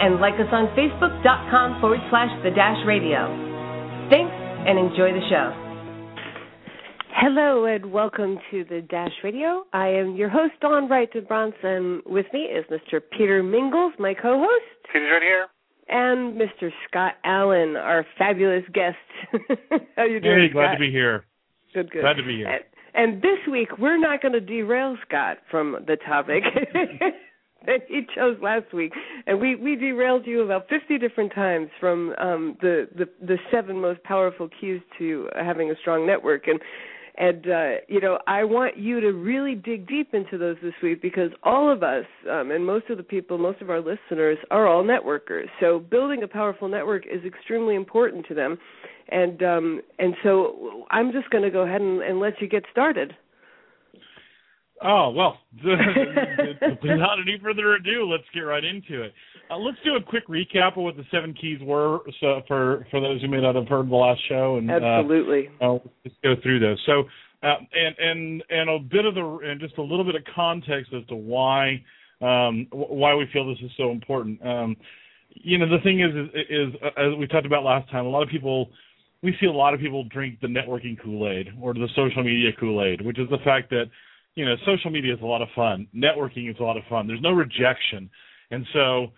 And like us on facebook.com forward slash the Dash Radio. Thanks and enjoy the show. Hello and welcome to the Dash Radio. I am your host, Dawn Wright DeBronce, and with me is Mr. Peter Mingles, my co-host. Peter's right here. And Mr. Scott Allen, our fabulous guest. How you doing, Hey, glad Scott? to be here. Good, good. Glad to be here. And, and this week, we're not going to derail Scott from the topic that he chose last week, and we we derailed you about fifty different times from um, the the the seven most powerful keys to having a strong network and. And uh, you know, I want you to really dig deep into those this week because all of us, um, and most of the people, most of our listeners, are all networkers. So building a powerful network is extremely important to them, and um, and so I'm just going to go ahead and, and let you get started. Oh well, without any further ado, let's get right into it. Uh, let's do a quick recap of what the seven keys were, so for for those who may not have heard the last show, and Absolutely. uh, uh, let's go through those. So, uh, and and and a bit of the and just a little bit of context as to why um, why we feel this is so important. Um, you know, the thing is, is, is uh, as we talked about last time, a lot of people we see a lot of people drink the networking Kool-Aid or the social media Kool-Aid, which is the fact that you know social media is a lot of fun, networking is a lot of fun. There's no rejection, and so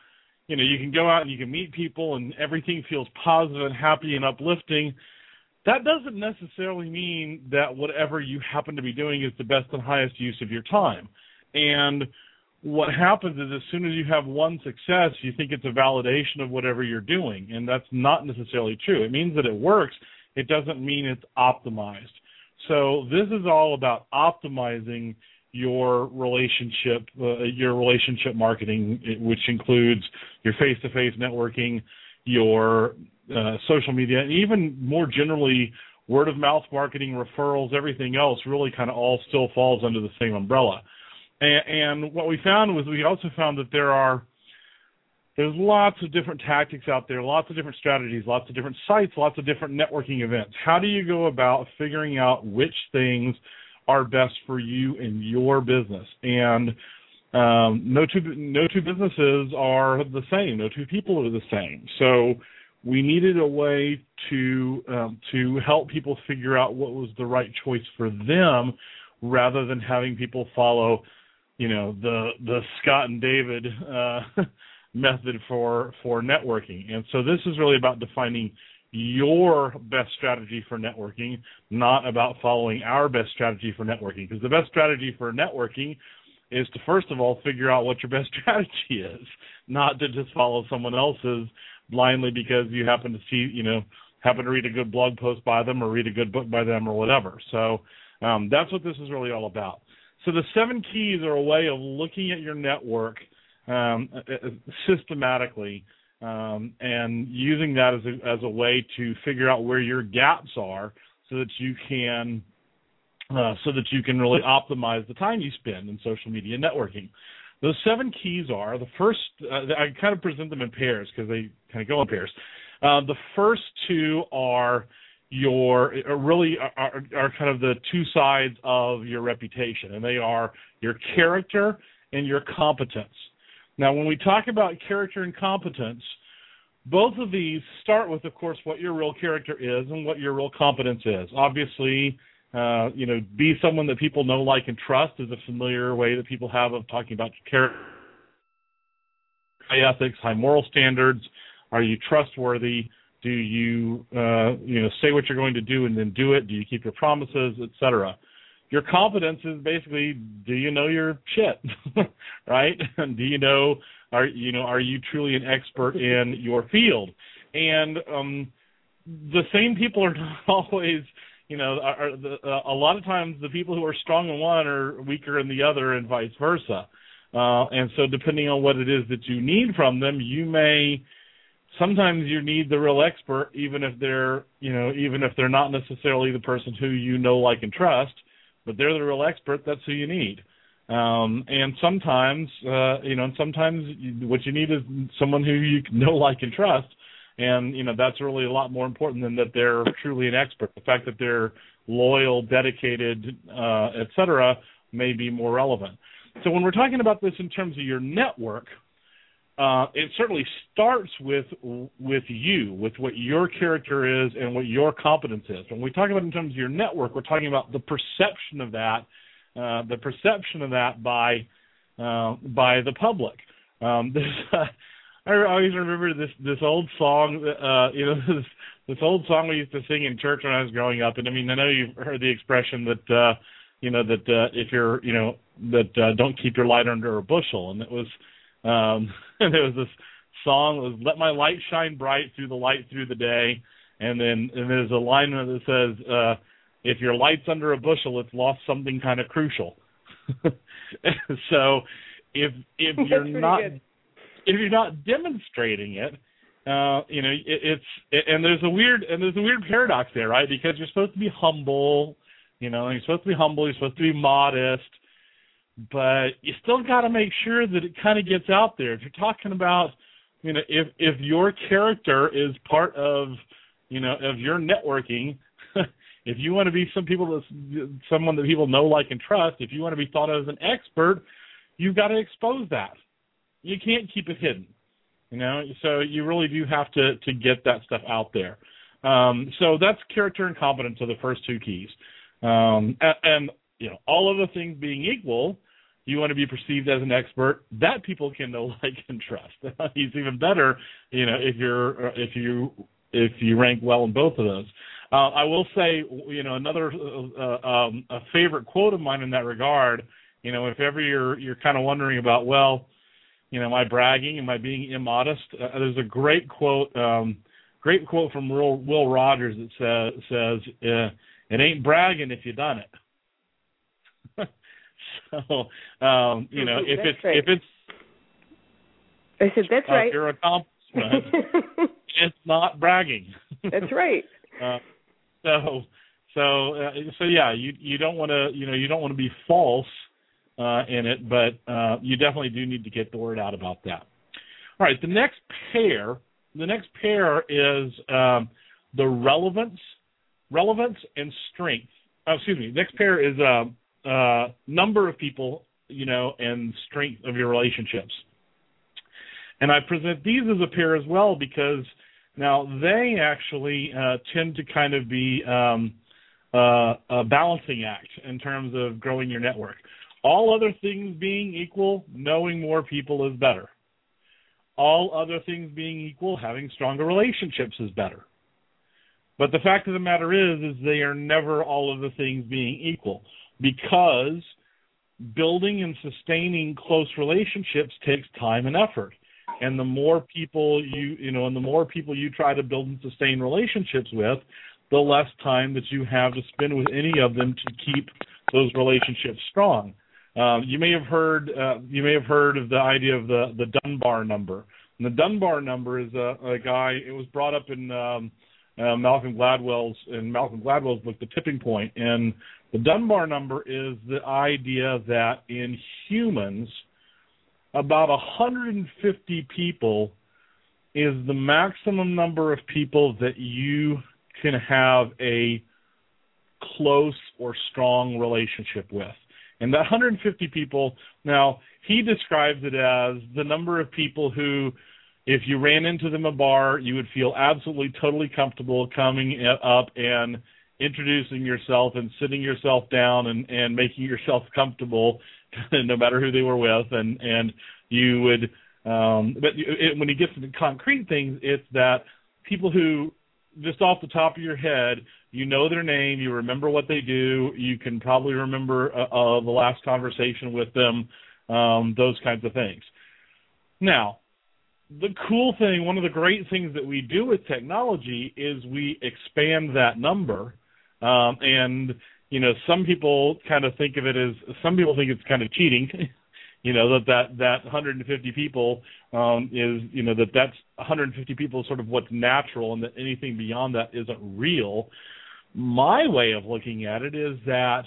you know you can go out and you can meet people and everything feels positive and happy and uplifting. That doesn't necessarily mean that whatever you happen to be doing is the best and highest use of your time. And what happens is as soon as you have one success, you think it's a validation of whatever you're doing, and that's not necessarily true. It means that it works. It doesn't mean it's optimized. So this is all about optimizing your relationship, uh, your relationship marketing, which includes your face-to-face networking, your uh, social media, and even more generally, word of mouth marketing, referrals, everything else really kind of all still falls under the same umbrella. And, and what we found was we also found that there are there's lots of different tactics out there, lots of different strategies, lots of different sites, lots of different networking events. How do you go about figuring out which things are best for you and your business? And um, no two no two businesses are the same. No two people are the same. So we needed a way to um, to help people figure out what was the right choice for them, rather than having people follow, you know, the the Scott and David uh, method for for networking. And so this is really about defining your best strategy for networking, not about following our best strategy for networking. Because the best strategy for networking is to first of all figure out what your best strategy is, not to just follow someone else's blindly because you happen to see, you know, happen to read a good blog post by them or read a good book by them or whatever. So um, that's what this is really all about. So the seven keys are a way of looking at your network um, uh, systematically um, and using that as a, as a way to figure out where your gaps are so that you can uh, so that you can really optimize the time you spend in social media networking. Those seven keys are the first. Uh, I kind of present them in pairs because they kind of go in pairs. Uh, the first two are your are really are, are kind of the two sides of your reputation, and they are your character and your competence. Now, when we talk about character and competence, both of these start with, of course, what your real character is and what your real competence is. Obviously, uh, you know, be someone that people know, like, and trust is a familiar way that people have of talking about character, high ethics, high moral standards. Are you trustworthy? Do you, uh, you know, say what you're going to do and then do it? Do you keep your promises, etc. Your competence is basically, do you know your shit, right? do you know, are you know, are you truly an expert in your field? And um, the same people are not always you know, are, the, uh, a lot of times the people who are strong in one are weaker in the other, and vice versa. Uh, and so, depending on what it is that you need from them, you may sometimes you need the real expert, even if they're you know even if they're not necessarily the person who you know, like, and trust, but they're the real expert. That's who you need. Um, and sometimes, uh, you know, and sometimes what you need is someone who you know, like, and trust. And you know that's really a lot more important than that they're truly an expert. The fact that they're loyal, dedicated, uh, et cetera, may be more relevant. So when we're talking about this in terms of your network, uh, it certainly starts with with you, with what your character is and what your competence is. When we talk about in terms of your network, we're talking about the perception of that, uh, the perception of that by uh, by the public. Um, I always remember this this old song, uh, you know, this, this old song we used to sing in church when I was growing up. And I mean, I know you've heard the expression that uh, you know that uh, if you're, you know, that don't keep your light under a bushel, and it was um, and there was this song that was "Let My Light Shine Bright Through the Light Through the Day," and then and there's a line that says, uh, "If your light's under a bushel, it's lost something kind of crucial." so, if if you're not good. if you're not demonstrating it, uh, you know, it, it's it, and there's a weird and there's a weird paradox there, right? Because you're supposed to be humble, you know, you're supposed to be humble, you're supposed to be modest, but you still got to make sure that it kind of gets out there. If you're talking about, you know, if if your character is part of, you know, of your networking, if you want to be some people that someone that people know, like, and trust, if you want to be thought of as an expert, you've got to expose that. You can't keep it hidden, you know. So you really do have to to get that stuff out there. Um, so that's character and competence are the first two keys. Um, and, and you know, all other things being equal, you want to be perceived as an expert that people can know, like, and trust. It's even better, you know, if you're if you if you rank well in both of those. Uh, I will say, you know, another uh, um, a favorite quote of mine in that regard. You know, if ever you're you're kind of wondering about, well, you know, am I bragging? Am I being immodest? Uh, there's a great quote, um, great quote from Will, Will Rogers that says, says uh, "It ain't bragging if you done it." so um, you know if it's right. if it's I said that's right. your accomplishment, it's not bragging. that's right. Uh, so so uh, so yeah, you you don't want to you know you don't want to be false uh, in it, but uh, you definitely do need to get the word out about that. All right, the next pair the next pair is um, the relevance relevance and strength. Oh, excuse me. Next pair is uh, uh, number of people, you know, and strength of your relationships. And I present these as a pair as well because now they actually uh, tend to kind of be um, uh, a balancing act in terms of growing your network. All other things being equal, knowing more people is better. All other things being equal, having stronger relationships is better. But the fact of the matter is, is they are never all of the things being equal because building and sustaining close relationships takes time and effort. And the more people you, you know, and the more people you try to build and sustain relationships with, the less time that you have to spend with any of them to keep those relationships strong. Um, you may have heard, uh, you may have heard of the idea of the the Dunbar number. And the Dunbar number is a, a guy. It was brought up in um, uh, Malcolm Gladwell's in Malcolm Gladwell's book, The Tipping Point, and the Dunbar number is the idea that in humans, about 150 people is the maximum number of people that you can have a close or strong relationship with. And that 150 people, now he describes it as the number of people who if you ran into them at a bar, you would feel absolutely totally comfortable coming up and introducing yourself and sitting yourself down and and making yourself comfortable no matter who they were with. And and you would um but it, when you get to the concrete things it's that people who just off the top of your head you know their name you remember what they do you can probably remember uh, uh the last conversation with them um those kinds of things. Now the cool thing, one of the great things that we do with technology is we expand that number. Um, and, you know, some people kind of think of it as, some people think it's kind of cheating. you know that that that 150 people um, is you know that that's 150 people is sort of what's natural, and that anything beyond that isn't real. My way of looking at it is that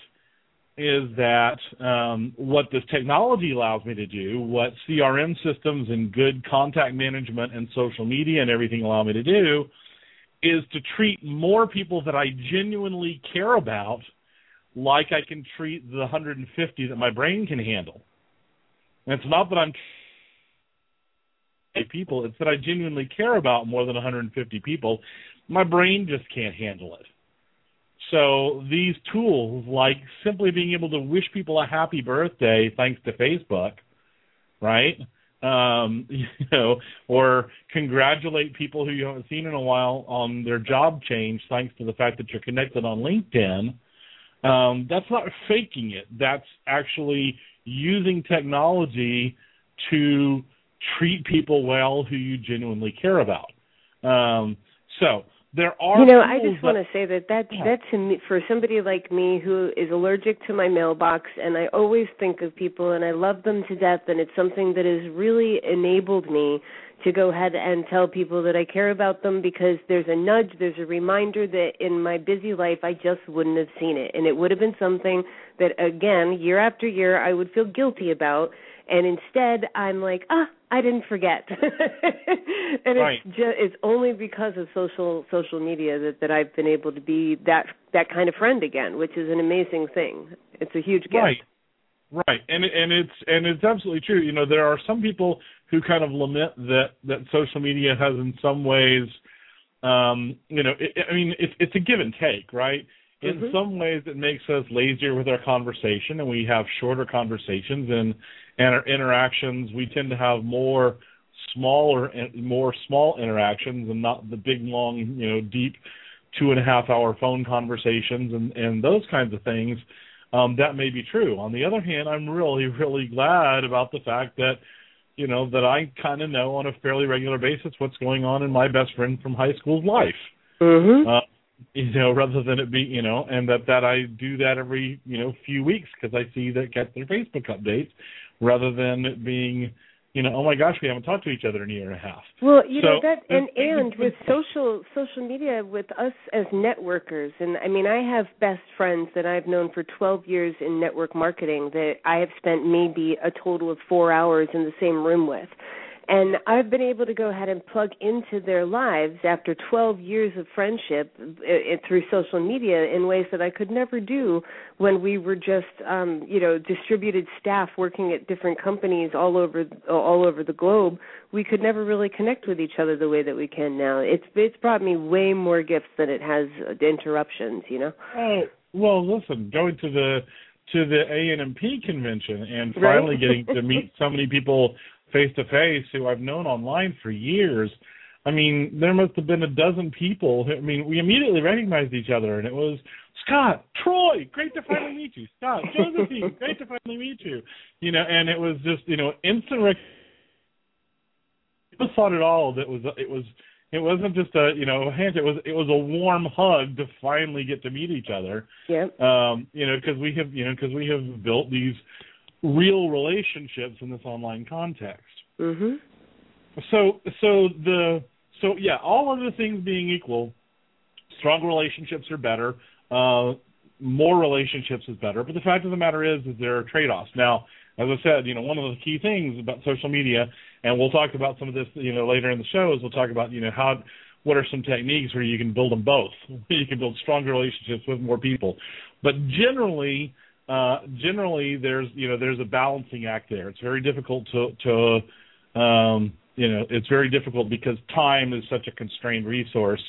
is that um, what this technology allows me to do, what CRM systems and good contact management and social media and everything allow me to do, is to treat more people that I genuinely care about like I can treat the 150 that my brain can handle. And it's not that I'm people, it's that I genuinely care about more than 150 people. My brain just can't handle it. So these tools, like simply being able to wish people a happy birthday thanks to Facebook, right? Um, you know, or congratulate people who you haven't seen in a while on their job change thanks to the fact that you're connected on LinkedIn. Um, that's not faking it. That's actually using technology to treat people well who you genuinely care about. Um, so there are you know i just want to say that that yeah. that to me for somebody like me who is allergic to my mailbox and i always think of people and i love them to death and it's something that has really enabled me to go ahead and tell people that i care about them because there's a nudge there's a reminder that in my busy life i just wouldn't have seen it and it would have been something that again year after year i would feel guilty about and instead I'm like, ah, I didn't forget. and right. it's just it's only because of social social media that that I've been able to be that that kind of friend again, which is an amazing thing. It's a huge gift. Right. Right. And and it's and it's absolutely true. You know, there are some people who kind of lament that that social media has in some ways um, you know, it, I mean, it's it's a give and take, right? In mm-hmm. some ways, it makes us lazier with our conversation, and we have shorter conversations. And and our interactions, we tend to have more smaller, more small interactions, and not the big, long, you know, deep two and a half hour phone conversations and and those kinds of things. Um, that may be true. On the other hand, I'm really, really glad about the fact that, you know, that I kind of know on a fairly regular basis what's going on in my best friend from high school's life. Mm-hmm. Uh, you know, rather than it be, you know, and that that I do that every, you know, few weeks because I see that get their Facebook updates, rather than it being you know, oh my gosh, we haven't talked to each other in a year and a half. Well, you so, know that, and and with social social media, with us as networkers, and I mean, I have best friends that I've known for 12 years in network marketing that I have spent maybe a total of four hours in the same room with. And I've been able to go ahead and plug into their lives after 12 years of friendship uh, uh, through social media in ways that I could never do when we were just, um, you know, distributed staff working at different companies all over all over the globe. We could never really connect with each other the way that we can now. It's it's brought me way more gifts than it has interruptions. You know. Oh well, listen, going to the to the ANMP convention and finally right? getting to meet so many people face to face who I've known online for years. I mean, there must have been a dozen people. I mean, we immediately recognized each other, and it was Scott, Troy, great to finally meet you. Scott, Josephine, great to finally meet you. You know, and it was just you know instant. Rec- just thought it all that was it was it wasn't just a you know hand it was it was a warm hug to finally get to meet each other. Yeah. Um, you know, because we have you know because we have built these real relationships in this online context. Mm-hmm. So so the so yeah, all other things being equal, strong relationships are better. Uh, more relationships is better. But the fact of the matter is, is there are trade-offs. Now, as I said, you know, one of the key things about social media, and we'll talk about some of this, you know, later in the show, is we'll talk about, you know, how, what are some techniques where you can build them both. you can build stronger relationships with more people. But generally, uh, generally there's you know there's a balancing act there. It's very difficult to to um, you know it's very difficult because time is such a constrained resource,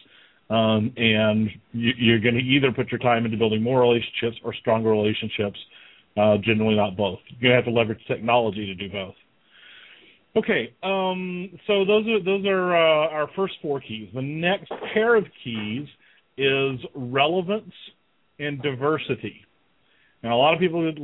um, and you, you're going to either put your time into building more relationships or stronger relationships. Uh, generally, not both. You're going to have to leverage technology to do both. Okay, um, so those are those are uh, our first four keys. The next pair of keys is relevance and diversity. And a lot of people, as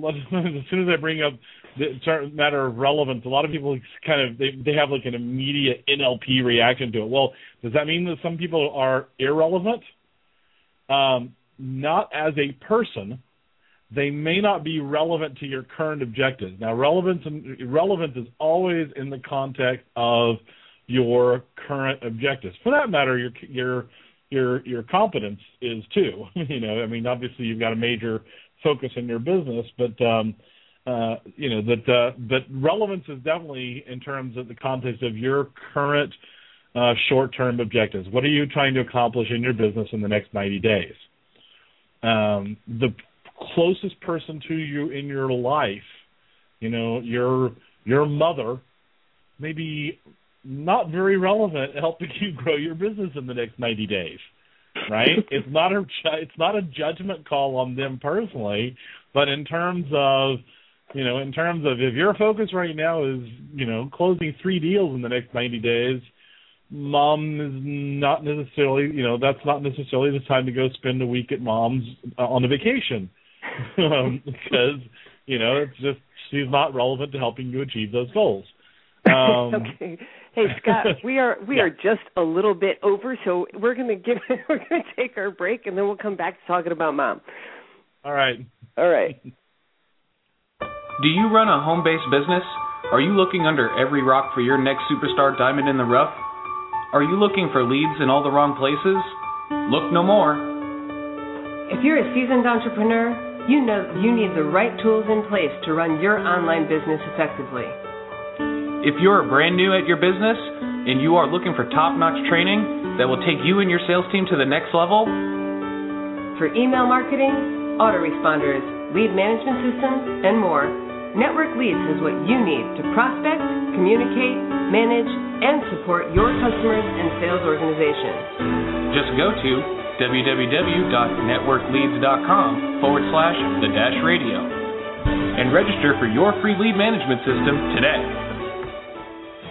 soon as I bring up the matter of relevance, a lot of people kind of they they have like an immediate NLP reaction to it. Well, does that mean that some people are irrelevant? Um, not as a person, they may not be relevant to your current objectives. Now, relevance and relevance is always in the context of your current objectives. For that matter, your your your your competence is too. you know, I mean, obviously you've got a major focus in your business, but um, uh, you know that uh, but relevance is definitely in terms of the context of your current uh, short-term objectives. What are you trying to accomplish in your business in the next 90 days? Um, the closest person to you in your life, you know, your your mother, maybe not very relevant helping you grow your business in the next 90 days. Right? it's not a it's not a judgment call on them personally, but in terms of you know, in terms of if your focus right now is, you know, closing three deals in the next 90 days, mom is not necessarily, you know, that's not necessarily the time to go spend a week at mom's uh, on a vacation. um, because, you know, it's just she's not relevant to helping you achieve those goals. Um, okay. Hey Scott, we are we yeah. are just a little bit over, so we're gonna give we're gonna take our break and then we'll come back to talking about mom. All right. All right. Do you run a home based business? Are you looking under every rock for your next superstar diamond in the rough? Are you looking for leads in all the wrong places? Look no more. If you're a seasoned entrepreneur, you know you need the right tools in place to run your online business effectively. If you're brand new at your business and you are looking for top notch training that will take you and your sales team to the next level, for email marketing, autoresponders, lead management systems, and more, Network Leads is what you need to prospect, communicate, manage, and support your customers and sales organization. Just go to www.networkleads.com forward slash the dash radio and register for your free lead management system today.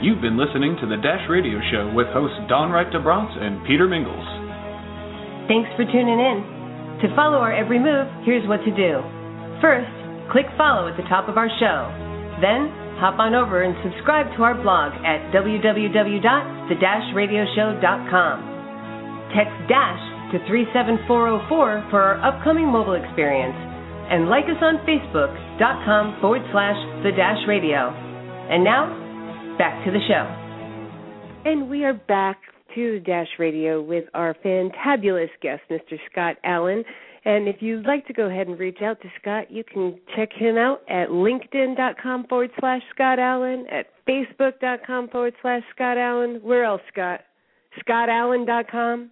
You've been listening to the Dash Radio Show with hosts Dawn Wright DeBronce and Peter Mingles. Thanks for tuning in. To follow our every move, here's what to do. First, Click follow at the top of our show. Then, hop on over and subscribe to our blog at www.the-radioshow.com. Text DASH to 37404 for our upcoming mobile experience. And like us on Facebook.com forward slash the dash radio. And now, back to the show. And we are back to Dash Radio with our fantabulous guest, Mr. Scott Allen. And if you'd like to go ahead and reach out to Scott, you can check him out at linkedin.com forward slash Scott Allen, at facebook.com forward slash Scott Allen. Where else, Scott? ScottAllen.com?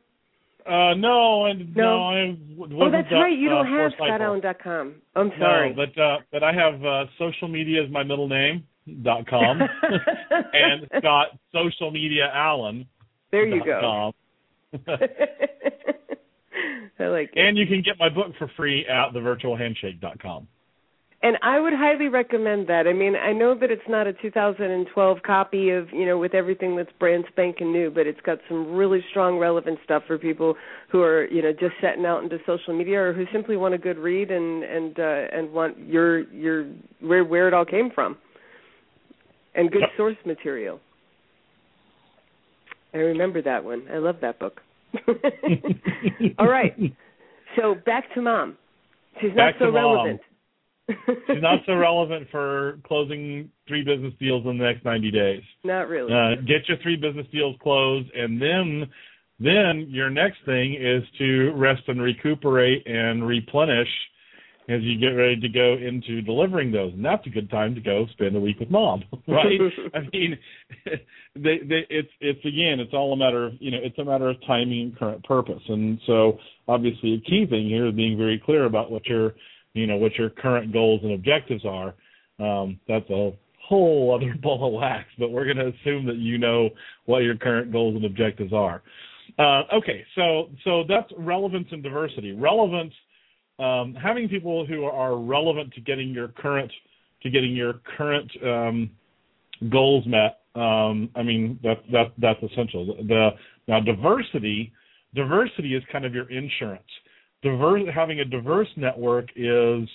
Uh, no, and no, no I Oh, that's right. You don't uh, have ScottAllen.com. I'm sorry. No, but uh, but I have uh, social media as my middle name dot com, and Scott Social Media Allen. There you go. I like it. And you can get my book for free at thevirtualhandshake.com. And I would highly recommend that. I mean, I know that it's not a 2012 copy of, you know, with everything that's brand spanking new, but it's got some really strong relevant stuff for people who are, you know, just setting out into social media or who simply want a good read and and uh and want your your where where it all came from. And good yep. source material. I remember that one. I love that book. All right. So back to mom. She's back not so relevant. She's not so relevant for closing three business deals in the next 90 days. Not really. Uh, get your three business deals closed, and then then your next thing is to rest and recuperate and replenish as you get ready to go into delivering those, and that's a good time to go spend a week with mom, right? I mean, they, they, it's it's again, it's all a matter of you know, it's a matter of timing and current purpose, and so obviously a key thing here is being very clear about what your you know what your current goals and objectives are. Um, that's a whole other ball of wax, but we're going to assume that you know what your current goals and objectives are. Uh, okay, so so that's relevance and diversity. Relevance um, having people who are relevant to getting your current to getting your current um, goals met. Um, I mean that that that's essential. The now diversity diversity is kind of your insurance. Diverse having a diverse network is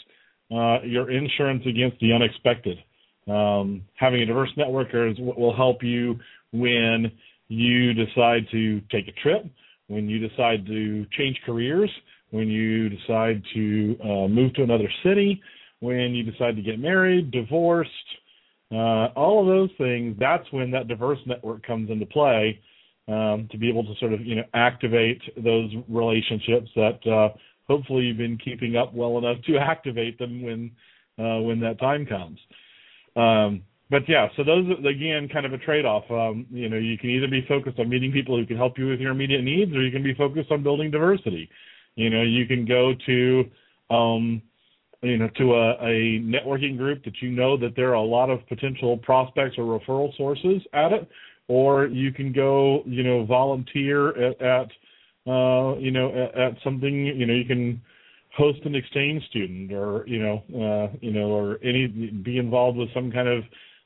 uh, your insurance against the unexpected. Um, having a diverse network is will help you when you decide to take a trip, when you decide to change careers, when you decide to uh, move to another city, when you decide to get married, divorced, uh, all of those things. That's when that diverse network comes into play um, to be able to sort of you know activate those relationships that uh, hopefully you've been keeping up well enough to activate them when uh, when that time comes. Um, but yeah, so those are, again kind of a trade-off. Um, you know, you can either be focused on meeting people who can help you with your immediate needs, or you can be focused on building diversity. You know, you can go to um, you know to a, a networking group that you know that there are a lot of potential prospects or referral sources at it, or you can go you know volunteer at, at uh, you know at, at something you know you can host an exchange student or you know uh, you know or any be involved with some kind of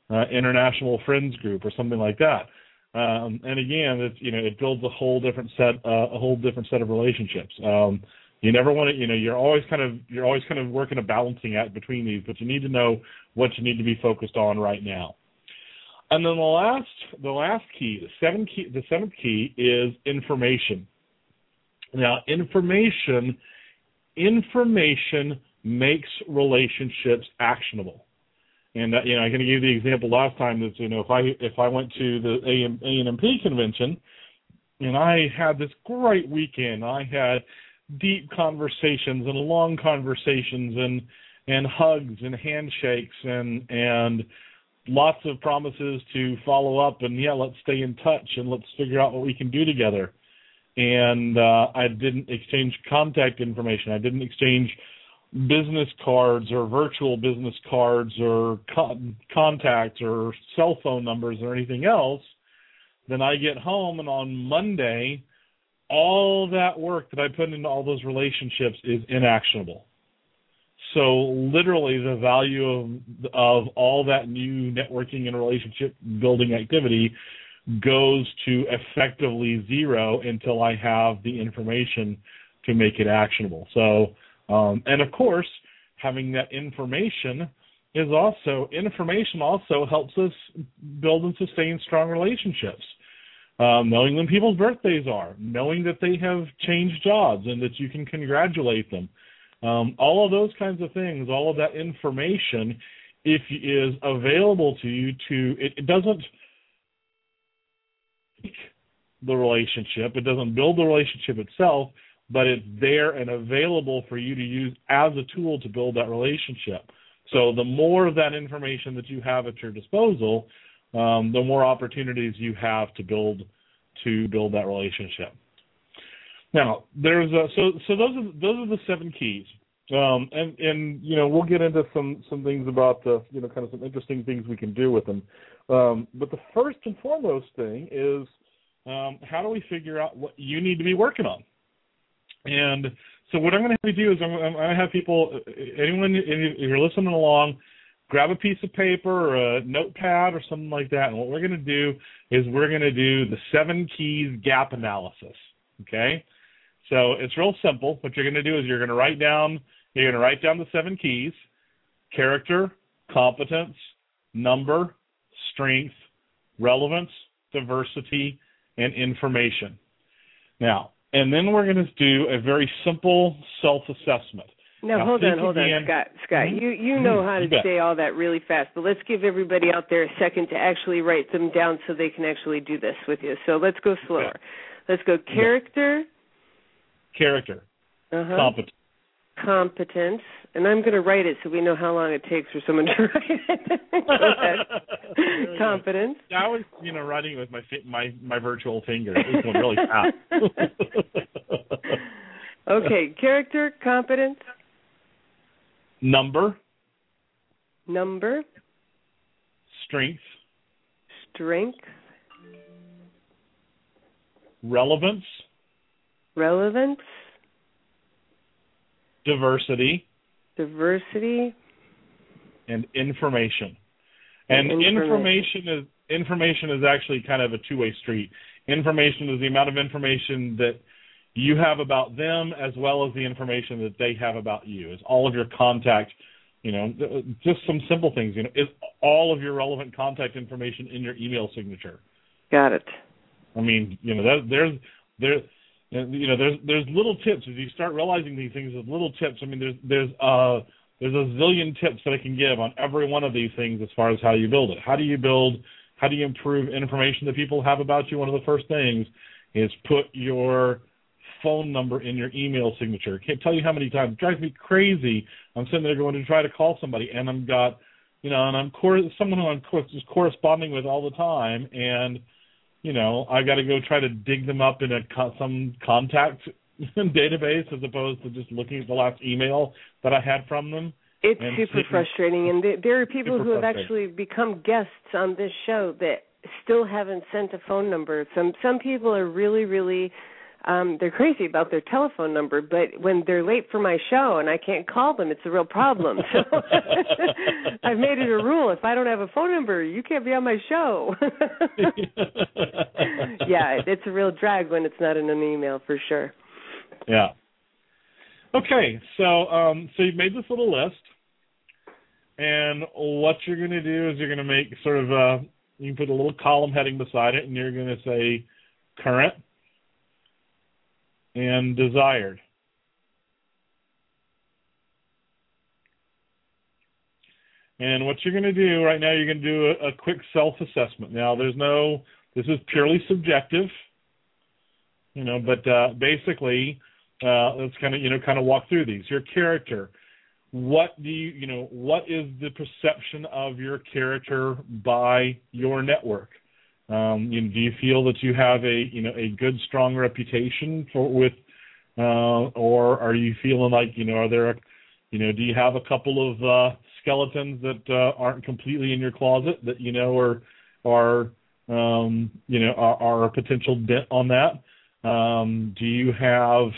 uh, international friends group or something like that. Um, and again, it's you know it builds a whole different set uh, a whole different set of relationships. Um, you never want to you know you're always kind of you're always kind of working a balancing act between these, but you need to know what you need to be focused on right now. And then the last the last key, the seven key the seventh key is information. Now information information makes relationships actionable. And uh, you know, I can give the example last time that you know if I if I went to the ANMP convention and I had this great weekend, I had deep conversations and long conversations and and hugs and handshakes and and lots of promises to follow up and yeah, let's stay in touch and let's figure out what we can do together. And uh, I didn't exchange contact information. I didn't exchange business cards or virtual business cards or con- contacts or cell phone numbers or anything else, then I get home and on Monday, all that work that I put into all those relationships is inactionable. So literally, the value of of all that new networking and relationship building activity goes to effectively zero until I have the information to make it actionable. So um, and of course, having that information is also information also helps us build and sustain strong relationships. Um, knowing when people's birthdays are, knowing that they have changed jobs and that you can congratulate them, um, all of those kinds of things, all of that information, if is available to you, to it, it doesn't the relationship, it doesn't build the relationship itself, but it's there and available for you to use as a tool to build that relationship. So the more of that information that you have at your disposal, um, the more opportunities you have to build to build that relationship. Now, there's a, so so those are those are the seven keys, um, and and you know we'll get into some some things about the you know kind of some interesting things we can do with them. Um, but the first and foremost thing is um, how do we figure out what you need to be working on? And so what I'm going to have you do is I'm, I'm going to have people, anyone, if you're listening along, grab a piece of paper or a notepad or something like that. And what we're going to do is we're going to do the seven keys gap analysis. Okay. So it's real simple. What you're going to do is you're going to write down, you're going to write down the seven keys, character, competence, number, strength, relevance, diversity, and information. Now, and then we're going to do a very simple self-assessment. Now, now hold on, hold on, Scott. Scott, mm-hmm. you you know mm-hmm. how to say all that really fast, but let's give everybody out there a second to actually write them down so they can actually do this with you. So let's go slower. Okay. Let's go character. Character. Uh-huh. Competence. Competence. And I'm going to write it so we know how long it takes for someone to write it. Competence. I was, you know, writing with my my my virtual finger. It was going really fast. okay, character, competence. Number. Number. Strength. Strength. Relevance. Relevance. Diversity diversity, and information. And, and information. information is information is actually kind of a two-way street. Information is the amount of information that you have about them as well as the information that they have about you. Is all of your contact, you know, just some simple things, you know, is all of your relevant contact information in your email signature. Got it. I mean, you know, that, there's there you know there's there's little tips as you start realizing these things there's little tips. I mean there's there's uh there's a zillion tips that I can give on every one of these things as far as how you build it. How do you build? How do you improve information that people have about you? One of the first things is put your phone number in your email signature. Can't tell you how many times it drives me crazy. I'm sitting there going to try to call somebody, and I'm got, you know, and I'm cor- someone who I'm co- just corresponding with all the time, and you know, I got to go try to dig them up in a some contact database as opposed to just looking at the last email that I had from them. It's super frustrating, and there, there are people who have actually become guests on this show that still haven't sent a phone number. Some some people are really really um they're crazy about their telephone number, but when they're late for my show and I can't call them, it's a real problem. So I've made it a rule: if I don't have a phone number, you can't be on my show. yeah, it's a real drag when it's not in an email for sure. Yeah. Okay, so um, so you've made this little list, and what you're going to do is you're going to make sort of a you can put a little column heading beside it, and you're going to say current and desired. And what you're going to do right now, you're going to do a, a quick self-assessment. Now, there's no, this is purely subjective, you know, but uh, basically, uh, let's kind of, you know, kind of walk through these. Your character. What do you, you know, what is the perception of your character by your network? Um, you know, do you feel that you have a, you know, a good, strong reputation for with, uh, or are you feeling like, you know, are there, you know, do you have a couple of uh, skeletons that uh, aren't completely in your closet that you know are are um, you know are, are a potential dent on that? Um, do you have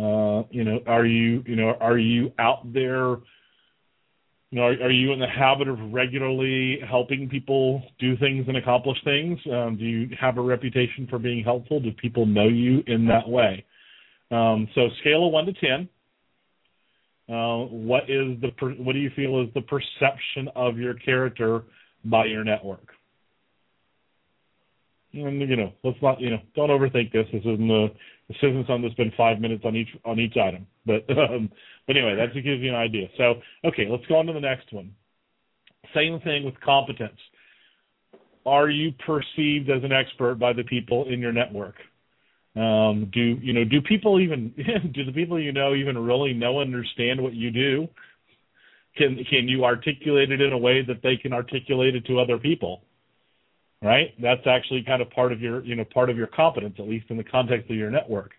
uh, you know, are you, you know, are you out there? You know, are, are you in the habit of regularly helping people do things and accomplish things? Um, do you have a reputation for being helpful? Do people know you in that way? Um, so, scale of one to ten. Uh, what is the per, what do you feel is the perception of your character by your network? And you know, let's not you know, don't overthink this. This isn't a this isn't something been five minutes on each on each item. But um, but anyway, that gives you an idea. So okay, let's go on to the next one. Same thing with competence. Are you perceived as an expert by the people in your network? Um, do you know? Do people even do the people you know even really know understand what you do? Can can you articulate it in a way that they can articulate it to other people? Right? That's actually kind of part of your, you know, part of your competence, at least in the context of your network.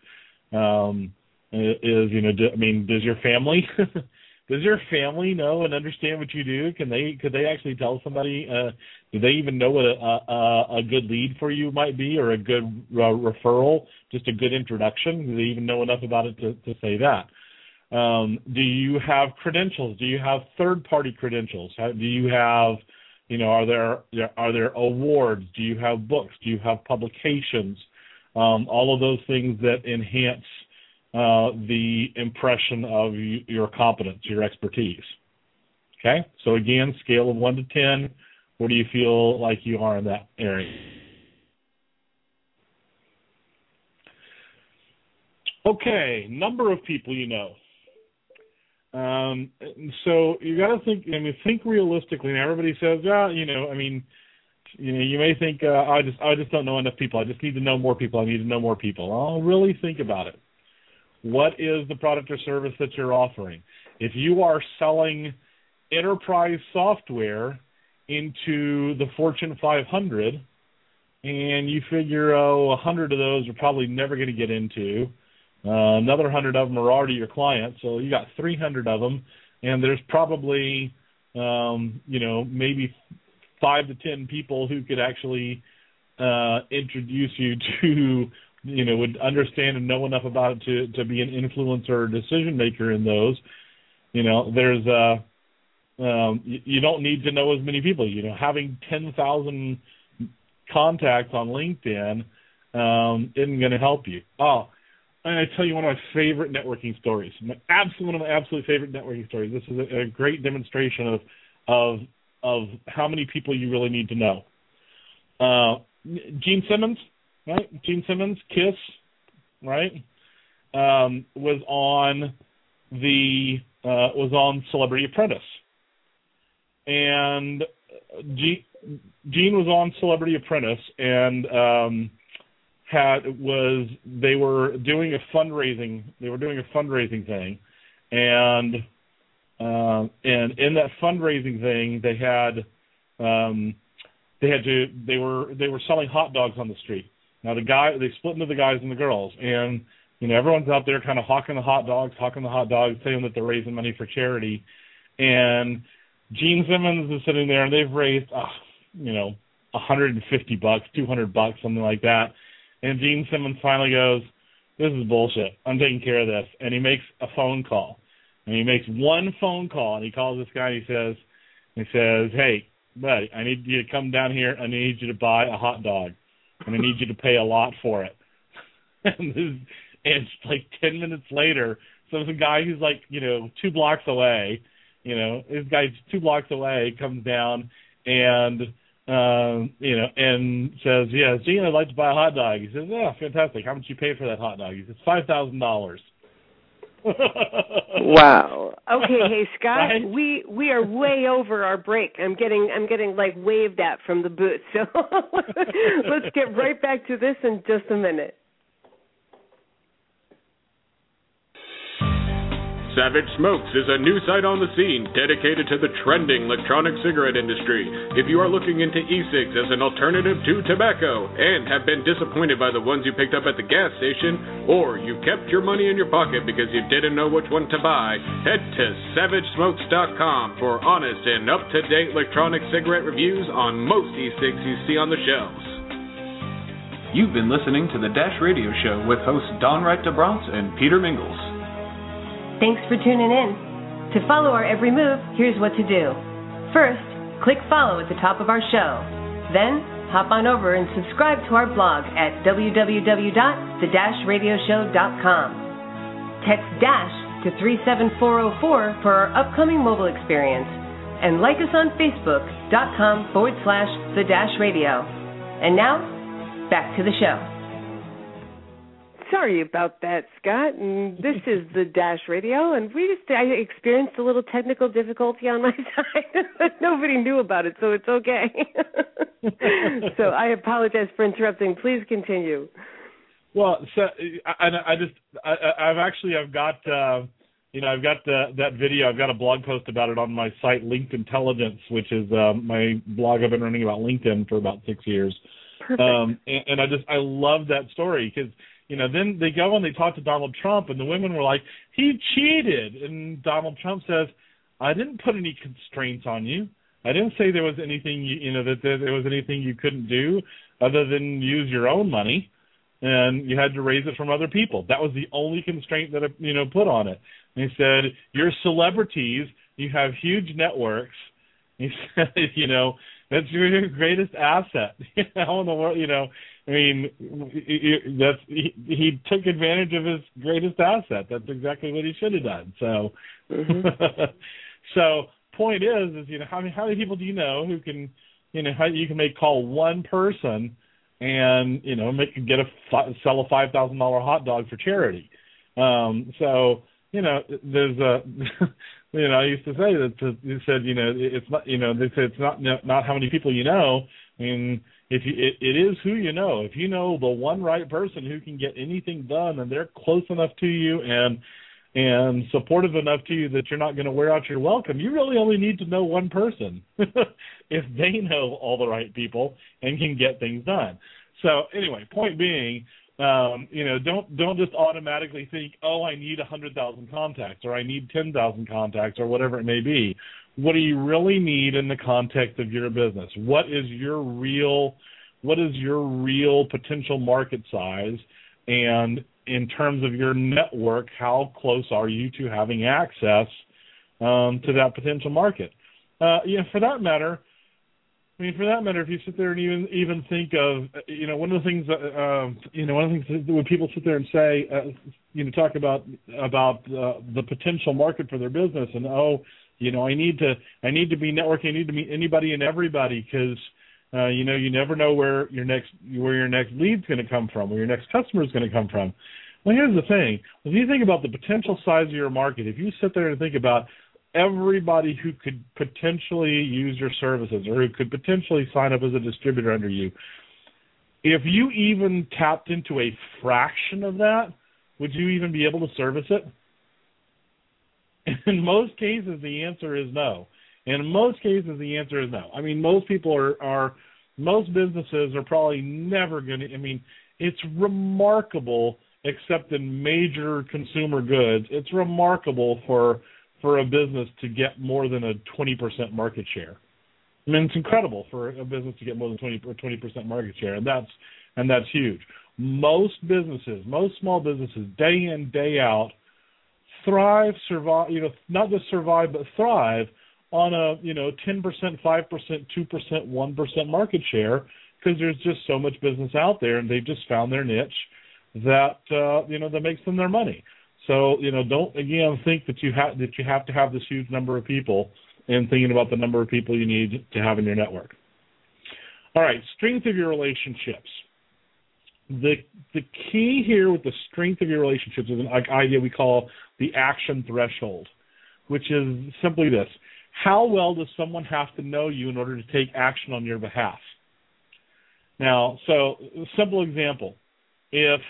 Um, is you know, do, I mean, does your family, does your family know and understand what you do? Can they, could they actually tell somebody? Uh, do they even know what a, a, a good lead for you might be, or a good uh, referral, just a good introduction? Do they even know enough about it to, to say that? Um, do you have credentials? Do you have third-party credentials? How, do you have you know, are there are there awards? Do you have books? Do you have publications? Um, all of those things that enhance uh, the impression of your competence, your expertise. Okay, so again, scale of one to ten, where do you feel like you are in that area? Okay, number of people you know. Um, so you got to think. I mean, think realistically. And everybody says, "Yeah, you know, I mean, you know, you may think, uh, I just, I just don't know enough people. I just need to know more people. I need to know more people." I'll really think about it. What is the product or service that you're offering? If you are selling enterprise software into the Fortune 500, and you figure, oh, a hundred of those are probably never going to get into uh, another 100 of them are already your clients, so you got 300 of them, and there's probably, um, you know, maybe five to 10 people who could actually uh, introduce you to, you know, would understand and know enough about it to to be an influencer or decision maker in those. You know, there's uh, um, you, you don't need to know as many people. You know, having 10,000 contacts on LinkedIn um, isn't going to help you. Oh I'm tell you one of my favorite networking stories. My absolute, one of my absolute favorite networking stories. This is a, a great demonstration of of of how many people you really need to know. Uh, Gene Simmons, right? Gene Simmons, Kiss, right, um, was on the uh, was on Celebrity Apprentice, and Gene, Gene was on Celebrity Apprentice, and um, had was they were doing a fundraising they were doing a fundraising thing, and um, and in that fundraising thing they had um, they had to they were they were selling hot dogs on the street. Now the guy they split into the guys and the girls, and you know everyone's out there kind of hawking the hot dogs, hawking the hot dogs, saying that they're raising money for charity, and Gene Simmons is sitting there and they've raised uh, you know 150 bucks, 200 bucks, something like that, and Gene Simmons finally goes, "This is bullshit. I'm taking care of this," and he makes a phone call, and he makes one phone call, and he calls this guy. And he says, he says, "Hey, buddy, I need you to come down here. I need you to buy a hot dog, and I need you to pay a lot for it. and, this, and it's like ten minutes later, so a guy who's like, you know, two blocks away. You know, this guy's two blocks away comes down and um, you know, and says, "Yeah, Gene, I'd like to buy a hot dog." He says, "Yeah, fantastic. How much you pay for that hot dog?" He says, five thousand dollars wow. Okay, hey Scott, right? we we are way over our break. I'm getting I'm getting like waved at from the booth. So let's get right back to this in just a minute. Savage Smokes is a new site on the scene dedicated to the trending electronic cigarette industry. If you are looking into e-cigs as an alternative to tobacco and have been disappointed by the ones you picked up at the gas station, or you kept your money in your pocket because you didn't know which one to buy, head to savagesmokes.com for honest and up-to-date electronic cigarette reviews on most e-cigs you see on the shelves. You've been listening to the Dash Radio Show with hosts Dawn Wright DeBronce and Peter Mingles. Thanks for tuning in. To follow our every move, here's what to do. First, click follow at the top of our show. Then, hop on over and subscribe to our blog at www.the-radioshow.com. Text DASH to 37404 for our upcoming mobile experience. And like us on Facebook.com forward slash the Dash Radio. And now, back to the show. Sorry about that, Scott. And this is the Dash Radio, and we just I experienced a little technical difficulty on my side, but nobody knew about it, so it's okay. so I apologize for interrupting. Please continue. Well, so I, I just I, I've actually I've got uh, you know I've got the, that video. I've got a blog post about it on my site, LinkedIntelligence, which is uh, my blog I've been running about LinkedIn for about six years. Um, and, and I just I love that story because you know, then they go and they talk to Donald Trump, and the women were like, "He cheated," and Donald Trump says, "I didn't put any constraints on you. I didn't say there was anything you, you know that there, there was anything you couldn't do other than use your own money, and you had to raise it from other people. That was the only constraint that you know put on it." And he said, "You're celebrities. You have huge networks." He said, "You know." That's your greatest asset. How in the world, you know? I mean, that's he, he took advantage of his greatest asset. That's exactly what he should have done. So, mm-hmm. so point is, is you know how many how many people do you know who can, you know, how you can make call one person and you know make get a sell a five thousand dollar hot dog for charity. Um, so you know, there's a you know, I used to say that to, you said, you know, it's not, you know, they said it's not not how many people you know. I mean, if you, it, it is who you know. If you know the one right person who can get anything done, and they're close enough to you and and supportive enough to you that you're not going to wear out your welcome, you really only need to know one person if they know all the right people and can get things done. So anyway, point being, um, you know, don't don't just automatically think, oh, I need a hundred thousand contacts or I need ten thousand contacts or whatever it may be what do you really need in the context of your business? What is your real what is your real potential market size and in terms of your network, how close are you to having access um, to that potential market? Uh, know, for that matter, I mean, for that matter, if you sit there and even even think of, you know, one of the things that, uh, you know, one of the things when people sit there and say, uh, you know, talk about about uh, the potential market for their business, and oh, you know, I need to I need to be networking. I need to meet anybody and everybody because uh, you know you never know where your next where your next lead's going to come from, where your next customer is going to come from. Well, here's the thing. If you think about the potential size of your market, if you sit there and think about everybody who could potentially use your services or who could potentially sign up as a distributor under you, if you even tapped into a fraction of that, would you even be able to service it? In most cases, the answer is no. In most cases, the answer is no. I mean, most people are, are most businesses are probably never going to. I mean, it's remarkable, except in major consumer goods, it's remarkable for for a business to get more than a 20% market share. I mean, it's incredible for a business to get more than 20 or 20% market share, and that's and that's huge. Most businesses, most small businesses, day in day out, thrive, survive. You know, not just survive but thrive on a you know 10%, 5%, 2%, 1% market share because there's just so much business out there, and they've just found their niche that uh, you know that makes them their money. So you know, don't again think that you have that you have to have this huge number of people and thinking about the number of people you need to have in your network. All right, strength of your relationships. The the key here with the strength of your relationships is an idea we call the action threshold, which is simply this: how well does someone have to know you in order to take action on your behalf? Now, so simple example: if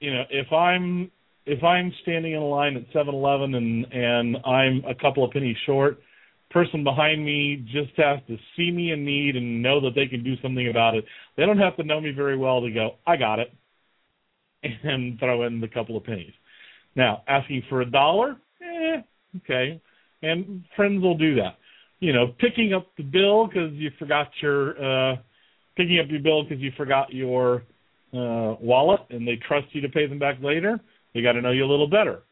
you know if I'm if I'm standing in line at 7-Eleven and and I'm a couple of pennies short, person behind me just has to see me in need and know that they can do something about it. They don't have to know me very well to go, I got it, and throw in the couple of pennies. Now, asking for a dollar, eh, okay, and friends will do that. You know, picking up the bill because you forgot your uh, picking up your bill because you forgot your uh, wallet and they trust you to pay them back later. They got to know you a little better.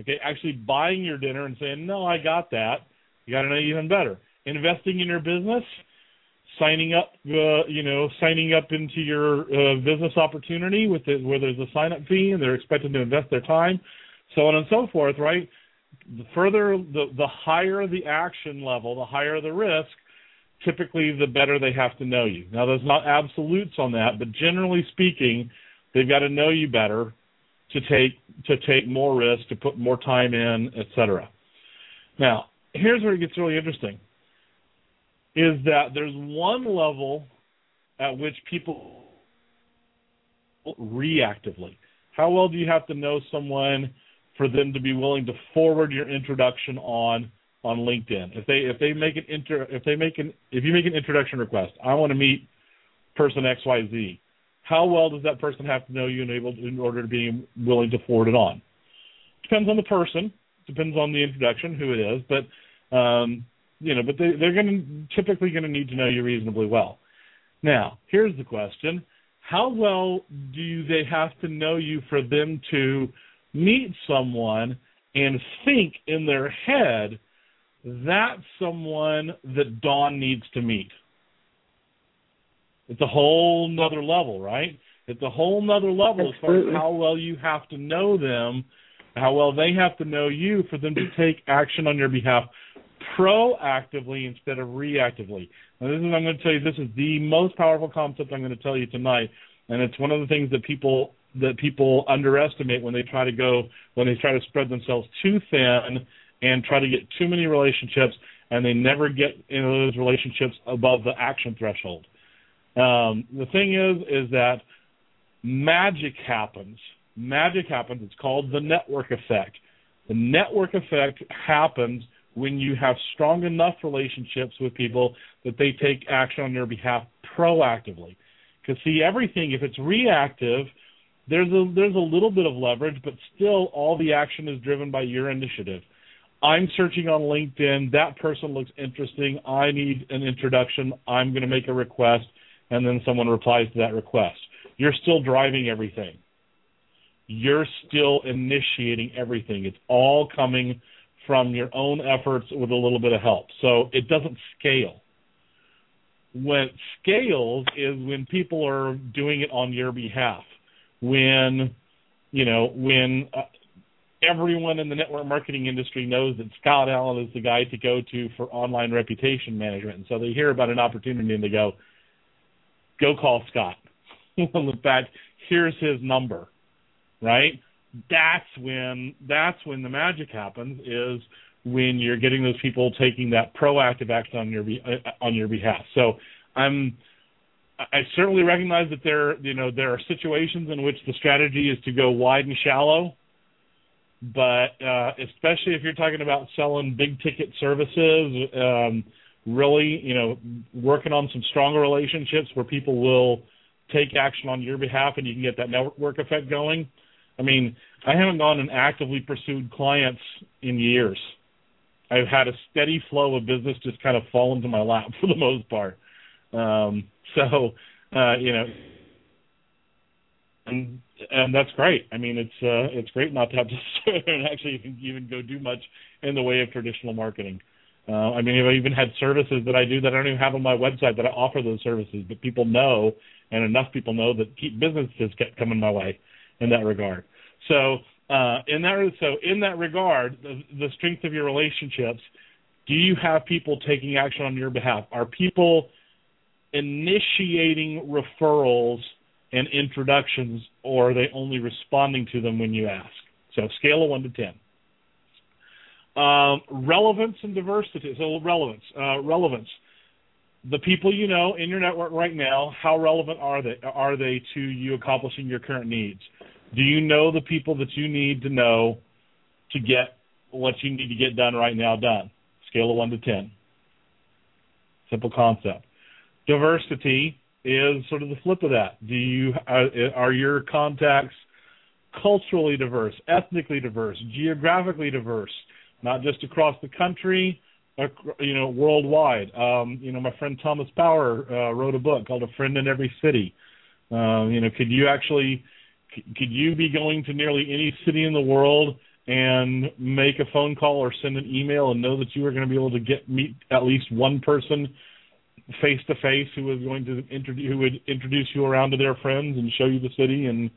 Okay, actually buying your dinner and saying, "No, I got that." You got to know even better. Investing in your business, signing up, uh, you know, signing up into your uh, business opportunity with the, where there's a sign up fee and they're expected to invest their time, so on and so forth. Right. The further, the the higher the action level, the higher the risk. Typically, the better they have to know you. Now, there's not absolutes on that, but generally speaking, they've got to know you better to take to take more risk, to put more time in, etc. Now, here's where it gets really interesting. Is that there's one level at which people reactively. How well do you have to know someone for them to be willing to forward your introduction on on LinkedIn? If they if they make an inter if they make an if you make an introduction request, I want to meet person X Y Z how well does that person have to know you and able to, in order to be willing to forward it on? Depends on the person. Depends on the introduction, who it is, but um, you know, but they, they're going to typically going to need to know you reasonably well. Now, here's the question: How well do they have to know you for them to meet someone and think in their head that's someone that Dawn needs to meet? It's a whole nother level, right? It's a whole nother level Absolutely. as far as how well you have to know them, how well they have to know you for them to take action on your behalf proactively instead of reactively. Now, this is I'm going to tell you. This is the most powerful concept I'm going to tell you tonight, and it's one of the things that people that people underestimate when they try to go when they try to spread themselves too thin and try to get too many relationships, and they never get into those relationships above the action threshold. Um, the thing is, is that magic happens. Magic happens. It's called the network effect. The network effect happens when you have strong enough relationships with people that they take action on your behalf proactively. Because see, everything if it's reactive, there's a there's a little bit of leverage, but still all the action is driven by your initiative. I'm searching on LinkedIn. That person looks interesting. I need an introduction. I'm going to make a request and then someone replies to that request. You're still driving everything. You're still initiating everything. It's all coming from your own efforts with a little bit of help. So it doesn't scale. When it scales is when people are doing it on your behalf. When, you know, when uh, everyone in the network marketing industry knows that Scott Allen is the guy to go to for online reputation management. And so they hear about an opportunity and they go, go call Scott. In fact, here's his number. Right? That's when that's when the magic happens is when you're getting those people taking that proactive action on your uh, on your behalf. So I'm I certainly recognize that there you know there are situations in which the strategy is to go wide and shallow, but uh, especially if you're talking about selling big ticket services, um, really you know working on some stronger relationships where people will take action on your behalf and you can get that network effect going. I mean, I haven't gone and actively pursued clients in years. I've had a steady flow of business just kind of fall into my lap for the most part. Um, so, uh, you know, and and that's great. I mean, it's uh, it's great not to have to and actually even go do much in the way of traditional marketing. Uh, I mean, I've even had services that I do that I don't even have on my website that I offer those services, but people know, and enough people know that keep businesses kept coming my way in that regard. So, uh, in that so in that regard, the, the strength of your relationships. Do you have people taking action on your behalf? Are people initiating referrals and introductions, or are they only responding to them when you ask? So scale of one to ten. Um, relevance and diversity. So relevance, uh, relevance. The people you know in your network right now, how relevant are they? Are they to you accomplishing your current needs? Do you know the people that you need to know to get what you need to get done right now done? Scale of one to ten. Simple concept. Diversity is sort of the flip of that. Do you are, are your contacts culturally diverse, ethnically diverse, geographically diverse, not just across the country, you know, worldwide. Um, you know, my friend Thomas Power uh, wrote a book called A Friend in Every City. Um, you know, could you actually could you be going to nearly any city in the world and make a phone call or send an email and know that you are going to be able to get meet at least one person face to face who was going to introduce who would introduce you around to their friends and show you the city and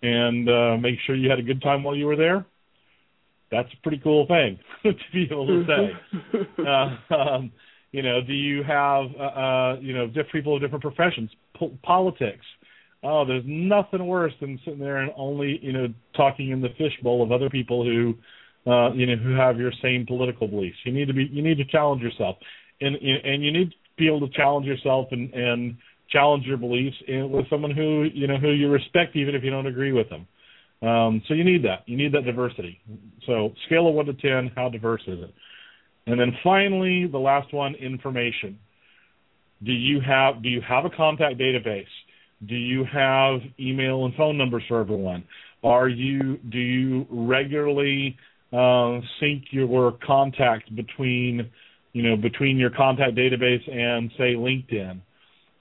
and uh, make sure you had a good time while you were there. That's a pretty cool thing to be able to say. uh, um, you know, do you have uh, uh, you know different people of different professions, po- politics? Oh, there's nothing worse than sitting there and only you know talking in the fishbowl of other people who uh, you know who have your same political beliefs. You need to be you need to challenge yourself, and and you need to be able to challenge yourself and and challenge your beliefs with someone who you know who you respect even if you don't agree with them. Um, so you need that. You need that diversity. So scale of one to ten, how diverse is it? And then finally, the last one, information. Do you have do you have a contact database? Do you have email and phone numbers for everyone? Are you do you regularly uh, sync your contact between you know, between your contact database and say LinkedIn.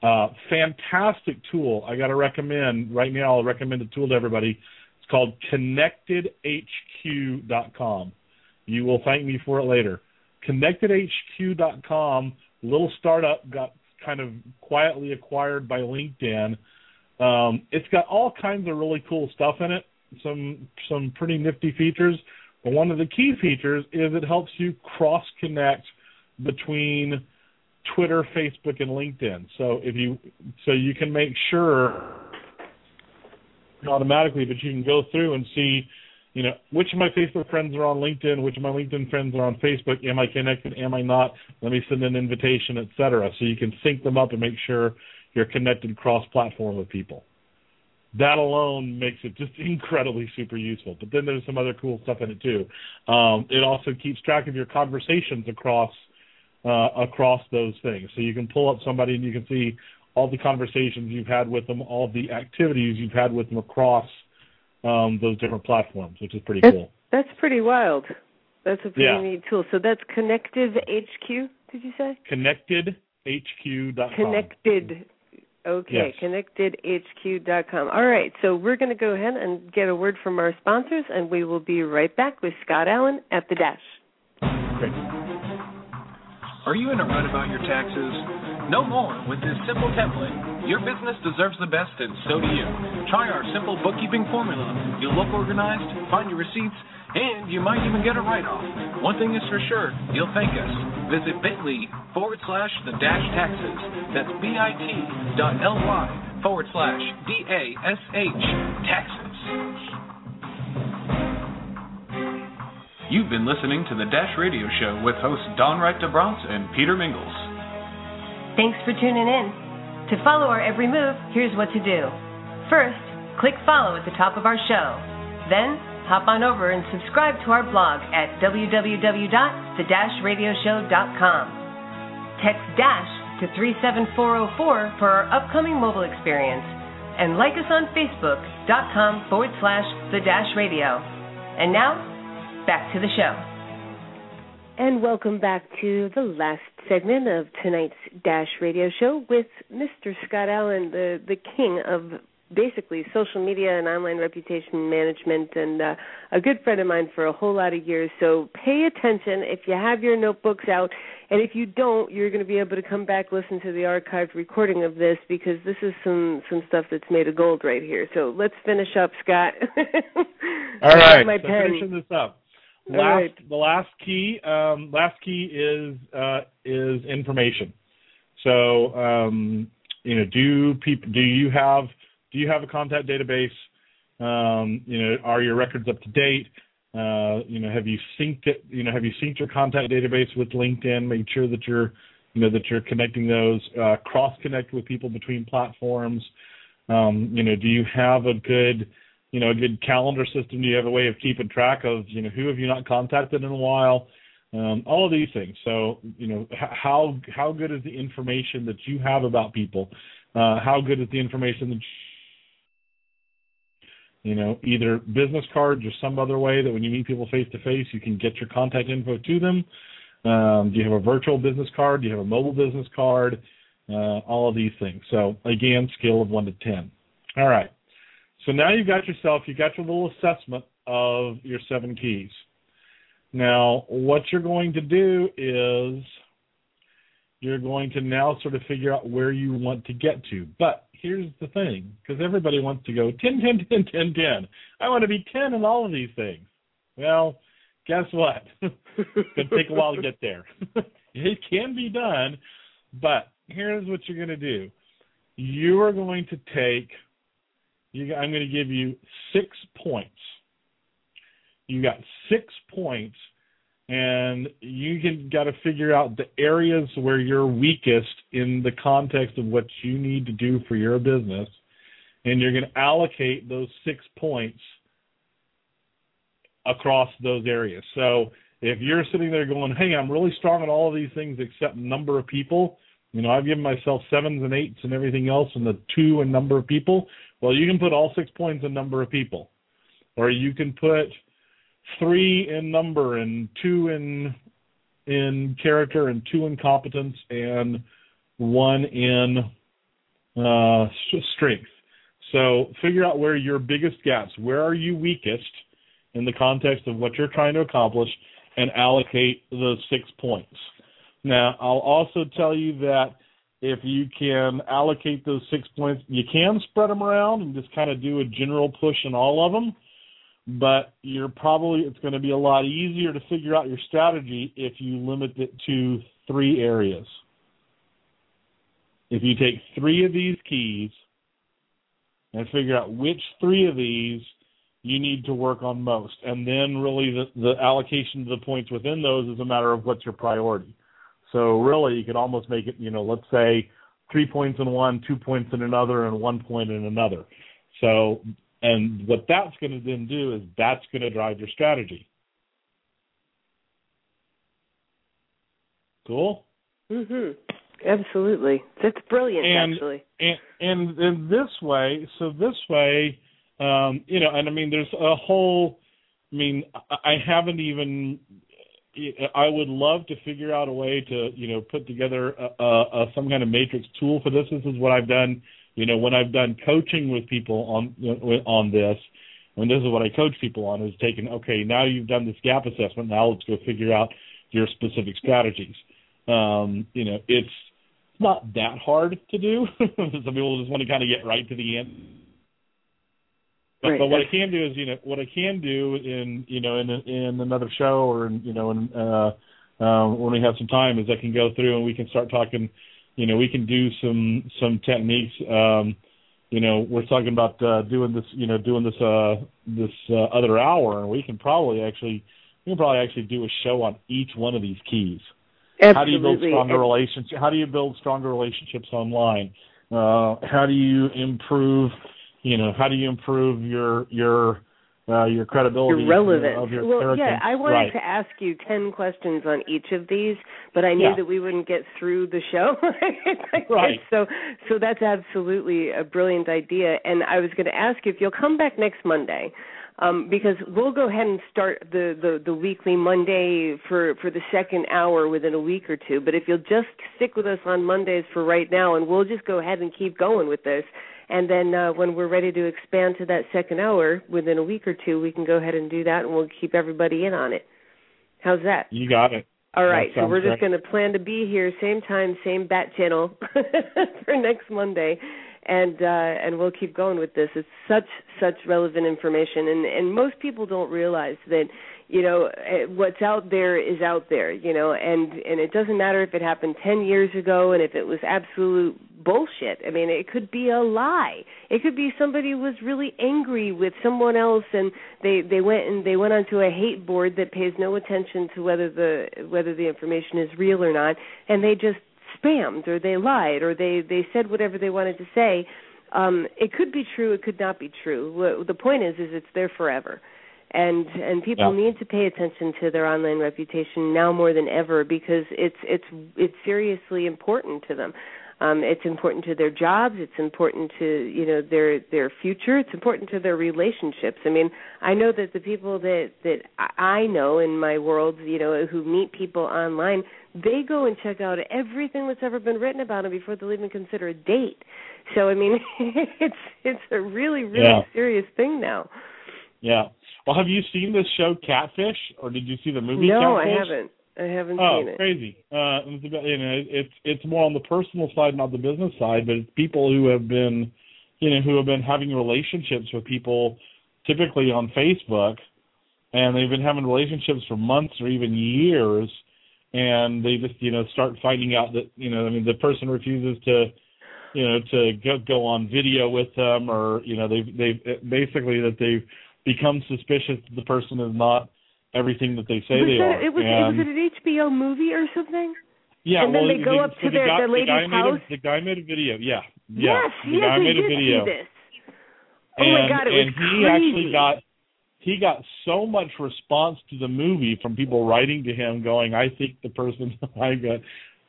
Uh, fantastic tool. I got to recommend right now. I'll recommend a tool to everybody. It's called ConnectedHQ.com. You will thank me for it later. ConnectedHQ.com, little startup, got kind of quietly acquired by LinkedIn. Um, it's got all kinds of really cool stuff in it. Some some pretty nifty features. But one of the key features is it helps you cross connect between Twitter, Facebook, and LinkedIn. So if you so you can make sure automatically, but you can go through and see, you know, which of my Facebook friends are on LinkedIn, which of my LinkedIn friends are on Facebook. Am I connected? Am I not? Let me send an invitation, etc. So you can sync them up and make sure you're connected cross-platform with people. That alone makes it just incredibly super useful. But then there's some other cool stuff in it too. Um, it also keeps track of your conversations across uh, across those things. So you can pull up somebody and you can see all the conversations you've had with them, all the activities you've had with them across um, those different platforms, which is pretty that's, cool. That's pretty wild. That's a pretty yeah. neat tool. So that's Connective HQ, did you say? ConnectedHQ.com. Connected. Okay, yes. connectedhq.com. All right, so we're going to go ahead and get a word from our sponsors, and we will be right back with Scott Allen at the Dash. Great. Are you in a rut about your taxes? No more. With this simple template, your business deserves the best, and so do you. Try our simple bookkeeping formula. You'll look organized, find your receipts, and you might even get a write off. One thing is for sure, you'll thank us. Visit bit.ly forward slash the dash taxes. That's bit.ly forward slash D A S H taxes. You've been listening to the Dash Radio Show with hosts Dawn Wright DeBronce and Peter Mingles. Thanks for tuning in. To follow our every move, here's what to do. First, click follow at the top of our show. Then, hop on over and subscribe to our blog at www.the-radioshow.com. Text DASH to 37404 for our upcoming mobile experience and like us on facebook.com forward slash the dash radio. And now, back to the show. And welcome back to the last segment of tonight's Dash Radio Show with Mr. Scott Allen, the, the king of basically social media and online reputation management and uh, a good friend of mine for a whole lot of years. So pay attention. If you have your notebooks out and if you don't you're going to be able to come back listen to the archived recording of this because this is some some stuff that's made of gold right here. So let's finish up scott. All right. My so pen. finishing this up last right. the last key um, last key is uh, is information so um, you know do people do you have do you have a contact database? Um, you know, are your records up to date? Uh, you know, have you synced it? You know, have you synced your contact database with LinkedIn? Make sure that you're, you know, that you're connecting those. Uh, cross connect with people between platforms. Um, you know, do you have a good, you know, a good calendar system? Do you have a way of keeping track of, you know, who have you not contacted in a while? Um, all of these things. So, you know, how how good is the information that you have about people? Uh, how good is the information that you know, either business cards or some other way that when you meet people face to face, you can get your contact info to them. Um, do you have a virtual business card? Do you have a mobile business card? Uh, all of these things. So again, scale of one to ten. All right. So now you've got yourself, you've got your little assessment of your seven keys. Now, what you're going to do is you're going to now sort of figure out where you want to get to. But here's the thing, because everybody wants to go 10, 10, 10, 10, 10. I want to be 10 in all of these things. Well, guess what? it's going to take a while to get there. it can be done, but here's what you're going to do. You are going to take, you, I'm going to give you six points. You got six points and you can got to figure out the areas where you're weakest in the context of what you need to do for your business and you're going to allocate those 6 points across those areas. So if you're sitting there going, "Hey, I'm really strong at all of these things except number of people," you know, I've given myself sevens and eights and everything else and the 2 in number of people, well, you can put all 6 points in number of people. Or you can put three in number and two in in character and two in competence and one in uh, strength. So figure out where your biggest gaps, where are you weakest in the context of what you're trying to accomplish, and allocate those six points. Now, I'll also tell you that if you can allocate those six points, you can spread them around and just kind of do a general push in all of them but you're probably it's going to be a lot easier to figure out your strategy if you limit it to three areas. If you take three of these keys and figure out which three of these you need to work on most, and then really the, the allocation of the points within those is a matter of what's your priority. So really, you could almost make it, you know, let's say three points in one, two points in another, and one point in another. So and what that's going to then do is that's going to drive your strategy. Cool. Mhm. Absolutely. That's brilliant and, actually. And and in this way, so this way, um, you know, and I mean there's a whole I mean I haven't even I would love to figure out a way to, you know, put together a, a, some kind of matrix tool for this. This is what I've done you know, when I've done coaching with people on on this, when this is what I coach people on, is taking okay, now you've done this gap assessment, now let's go figure out your specific strategies. Um, you know, it's not that hard to do. Some people just want to kind of get right to the end. But, right. but what I can do is, you know, what I can do in, you know, in in another show or in, you know, in uh, uh, when we have some time, is I can go through and we can start talking you know, we can do some some techniques. Um, you know, we're talking about uh, doing this, you know, doing this uh, this uh, other hour, and we can probably actually we can probably actually do a show on each one of these keys. Absolutely. How do you build stronger relationships? How do you build stronger relationships online? Uh, how do you improve? You know, how do you improve your your uh, your credibility your relevance. of your well, yeah, I wanted right. to ask you ten questions on each of these, but I knew Yeah. that we wouldn't get through the show. Right. So, so that's absolutely a brilliant idea. And I was going to ask you if you'll come back next Monday. Um, because we'll go ahead and start the, the, the weekly Monday for, for the second hour within a week or two. But if you'll just stick with us on Mondays for right now, and we'll just go ahead and keep going with this. And then uh, when we're ready to expand to that second hour within a week or two, we can go ahead and do that, and we'll keep everybody in on it. How's that? You got it. All right, so we're just going to plan to be here same time, same bat channel for next Monday, and uh, and we'll keep going with this. It's such such relevant information, and and most people don't realize that you know eh, what's out there is out there, you know, and and it doesn't matter if it happened ten years ago and if it was absolute bullshit. I mean, it could be a lie. It could be somebody was really angry with someone else and they they went and they went onto a hate board that pays no attention to whether the whether the information is real or not and they just spammed or they lied or they they said whatever they wanted to say. Um it could be true, it could not be true. The point is is it's there forever. And and people Yeah. need to pay attention to their online reputation now more than ever because it's it's it's seriously important to them um it's important to their jobs it's important to you know their their future it's important to their relationships i mean i know that the people that that I- i know in my world you know who meet people online they go and check out everything that's ever been written about them before they'll even consider a date so i mean it's it's a really really Yeah. serious thing now Yeah. Well, have you seen this show Catfish, or did you see the movie? Catfish? No i haven't i haven't Oh, seen it crazy! Uh, it's about, you know, it's it's more on the personal side, not the business side, but it's people who have been, you know, who have been having relationships with people, typically on Facebook, and they've been having relationships for months or even years, and they just, you know, start finding out that, you know, I mean, the person refuses to, you know, to go go on video with them, or you know, they've they've basically that they've become suspicious that the person is not everything that they say was they that, are. it was and, was it an hbo movie or something yeah, And then they go the, up so to the their- guy, their the lady's guy made house? A, the guy made a video. Yeah, yeah. yes the yes guy made did a video, Oh and my God, it was and he actually got he got so much response to the movie from people writing to him, going, "I think the person I got."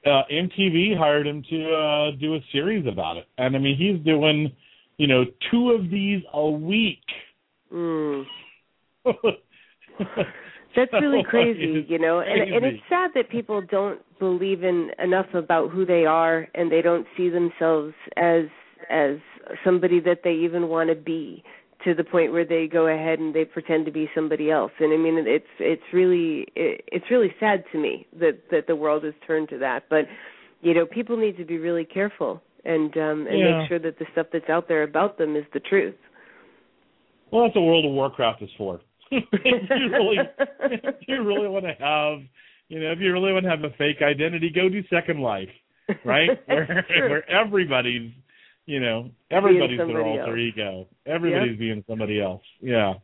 Uh, MTV hired him to uh, do a series about it, and I mean, he's doing, you know, two of these a week. Mm. That's really crazy, you know, and and it's sad that people don't believe in enough about who they are, and they don't see themselves as as somebody that they even want to be, to the point where they go ahead and they pretend to be somebody else. And I mean, it's it's really it, it's really sad to me that that the world has turned to that. But you know, people need to be really careful and um and Yeah. make sure that the stuff that's out there about them is the truth. Well, that's what World of Warcraft is for. if you really, if you really want to have, you know, if you really want to have a fake identity, go do Second Life, right? where true. where everybody's, you know, everybody's their somebody alter else. ego. Everybody's being somebody else. Yeah.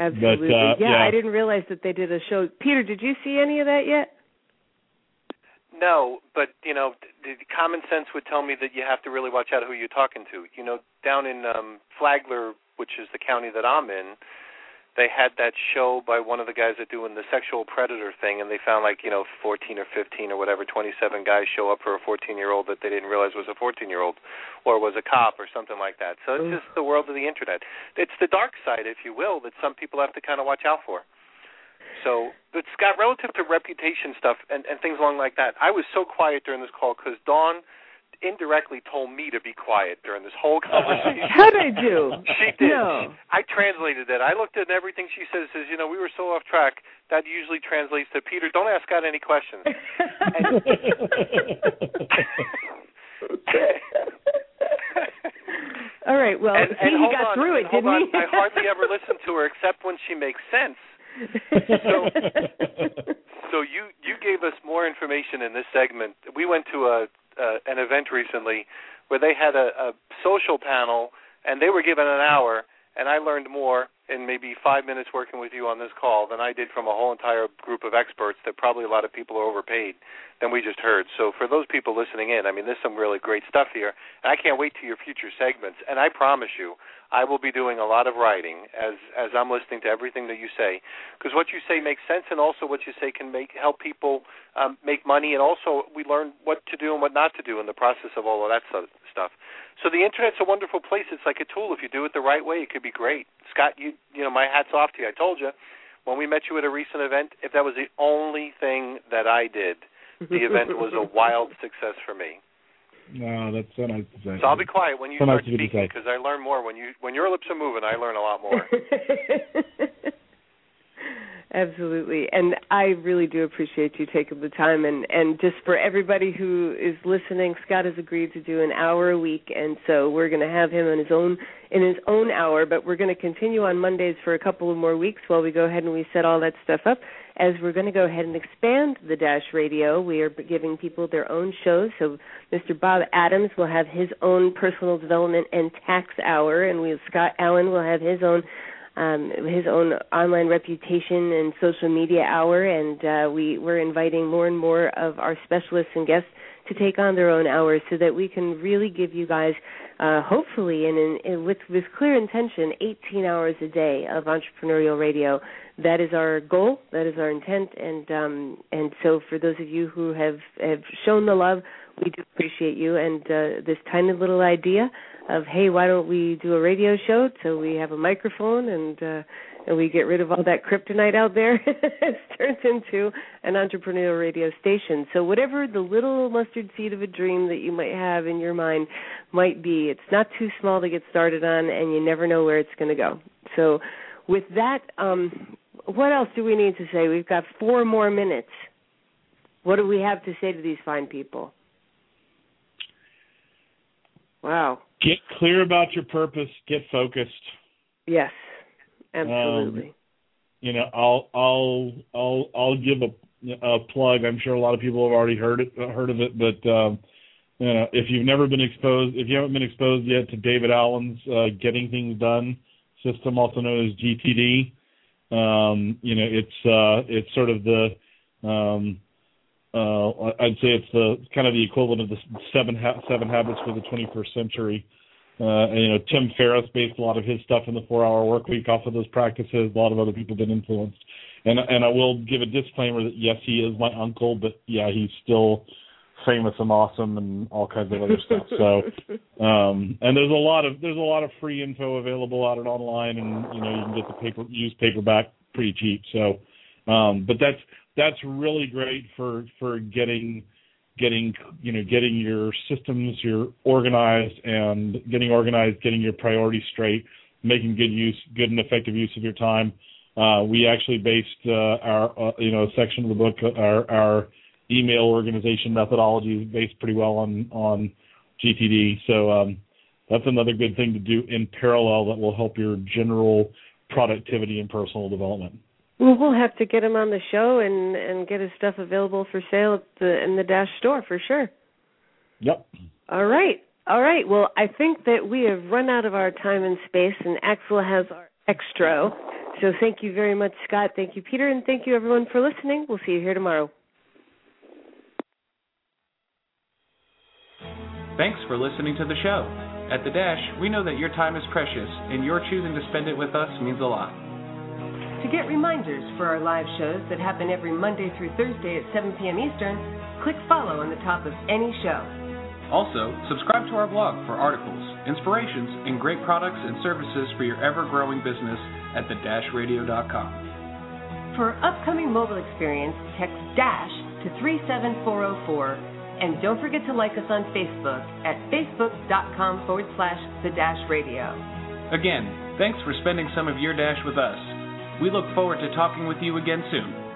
Absolutely. uh, yeah, yeah. I didn't realize that they did a show. Peter, did you see any of that yet? No, but you know, the, the common sense would tell me that you have to really watch out who you're talking to. You know, down in um Flagler, which is the county that I'm in, they had that show by one of the guys that doing the sexual predator thing, and they found like you know 14 or 15 or whatever 27 guys show up for a 14 year old that they didn't realize was a 14 year old, or was a cop or something like that. So it's mm. just the world of the internet. It's the dark side, if you will, that some people have to kind of watch out for. So, but Scott, relative to reputation stuff and, and things along like that, I was so quiet during this call because Dawn indirectly told me to be quiet during this whole conversation. How did I do? She did. No. I translated it. I looked at everything she says. Says, you know, we were so off track. That usually translates to Peter. Don't ask Scott any questions. All right. Well, and, see, and he got on, through it, didn't on. he? I hardly ever listen to her except when she makes sense. so, So you you gave us more information in this segment. We went to a uh, an event recently where they had a, a social panel and they were given an hour and I learned more in maybe five minutes working with you on this call than I did from a whole entire group of experts that probably a lot of people are overpaid than we just heard. So for those people listening in, I mean, there's some really great stuff here. And I can't wait to your future segments. And I promise you, I will be doing a lot of writing as as I'm listening to everything that you say, because what you say makes sense, and also what you say can make help people um, make money, and also we learn what to do and what not to do in the process of all of that stuff. So the internet's a wonderful place. It's like a tool. If you do it the right way, it could be great. Scott, you you know, my hat's off to you. I told you when we met you at a recent event, if that was the only thing that I did, the event was a wild success for me. No, that's so nice to say. So I'll be quiet when you so start nice speaking because I learn more when you when your lips are moving. I learn a lot more. Absolutely. And I really do appreciate you taking the time and and just for everybody who is listening, Scott has agreed to do an hour a week and so we're going to have him in his own in his own hour, but we're going to continue on Mondays for a couple of more weeks while we go ahead and we set all that stuff up. As we're going to go ahead and expand the Dash Radio, we are giving people their own shows. So Mr. Bob Adams will have his own personal development and tax hour, and we Scott Allen will have his own um, his own online reputation and social media hour, and uh, we we're inviting more and more of our specialists and guests to take on their own hours so that we can really give you guys, uh, hopefully, and, in, in, with with clear intention, 18 hours a day of entrepreneurial radio. That is our goal. That is our intent, and um, and so for those of you who have have shown the love, we do appreciate you. And uh, this tiny little idea of hey, why don't we do a radio show so we have a microphone and uh, and we get rid of all that kryptonite out there? it turns into an entrepreneurial radio station. So whatever the little mustard seed of a dream that you might have in your mind might be, it's not too small to get started on, and you never know where it's going to go. So with that, um, what else do we need to say? We've got four more minutes. What do we have to say to these fine people? Wow. Get clear about your purpose. Get focused. Yes, absolutely. Um, you know, I'll I'll I'll I'll give a, a plug. I'm sure a lot of people have already heard it heard of it, but um, you know, if you've never been exposed, if you haven't been exposed yet to David Allen's uh, Getting Things Done system, also known as GTD, um, you know, it's uh, it's sort of the um, uh, I'd say it's the kind of the equivalent of the seven ha- seven habits for the 21st century. Uh, and, you know, Tim Ferriss based a lot of his stuff in the Four Hour Work Week off of those practices. A lot of other people have been influenced. And and I will give a disclaimer that yes, he is my uncle, but yeah, he's still famous and awesome and all kinds of other stuff. So, um, and there's a lot of there's a lot of free info available out it online, and you know you can get the paper used paperback pretty cheap. So, um, but that's that's really great for for getting getting you know getting your systems your organized and getting organized getting your priorities straight making good use good and effective use of your time. Uh, we actually based uh, our uh, you know section of the book our our email organization methodology is based pretty well on on gtd so um, that's another good thing to do in parallel that will help your general productivity and personal development well, we'll have to get him on the show and and get his stuff available for sale at the in the Dash store for sure. Yep. All right. All right. Well, I think that we have run out of our time and space, and Axel has our extra. So thank you very much, Scott. Thank you, Peter, and thank you everyone for listening. We'll see you here tomorrow. Thanks for listening to the show. At the Dash, we know that your time is precious, and your choosing to spend it with us means a lot. To get reminders for our live shows that happen every Monday through Thursday at 7 p.m. Eastern, click follow on the top of any show. Also, subscribe to our blog for articles, inspirations, and great products and services for your ever growing business at thedashradio.com. For upcoming mobile experience, text DASH to 37404 and don't forget to like us on Facebook at facebook.com forward slash the Dash Radio. Again, thanks for spending some of your Dash with us. We look forward to talking with you again soon.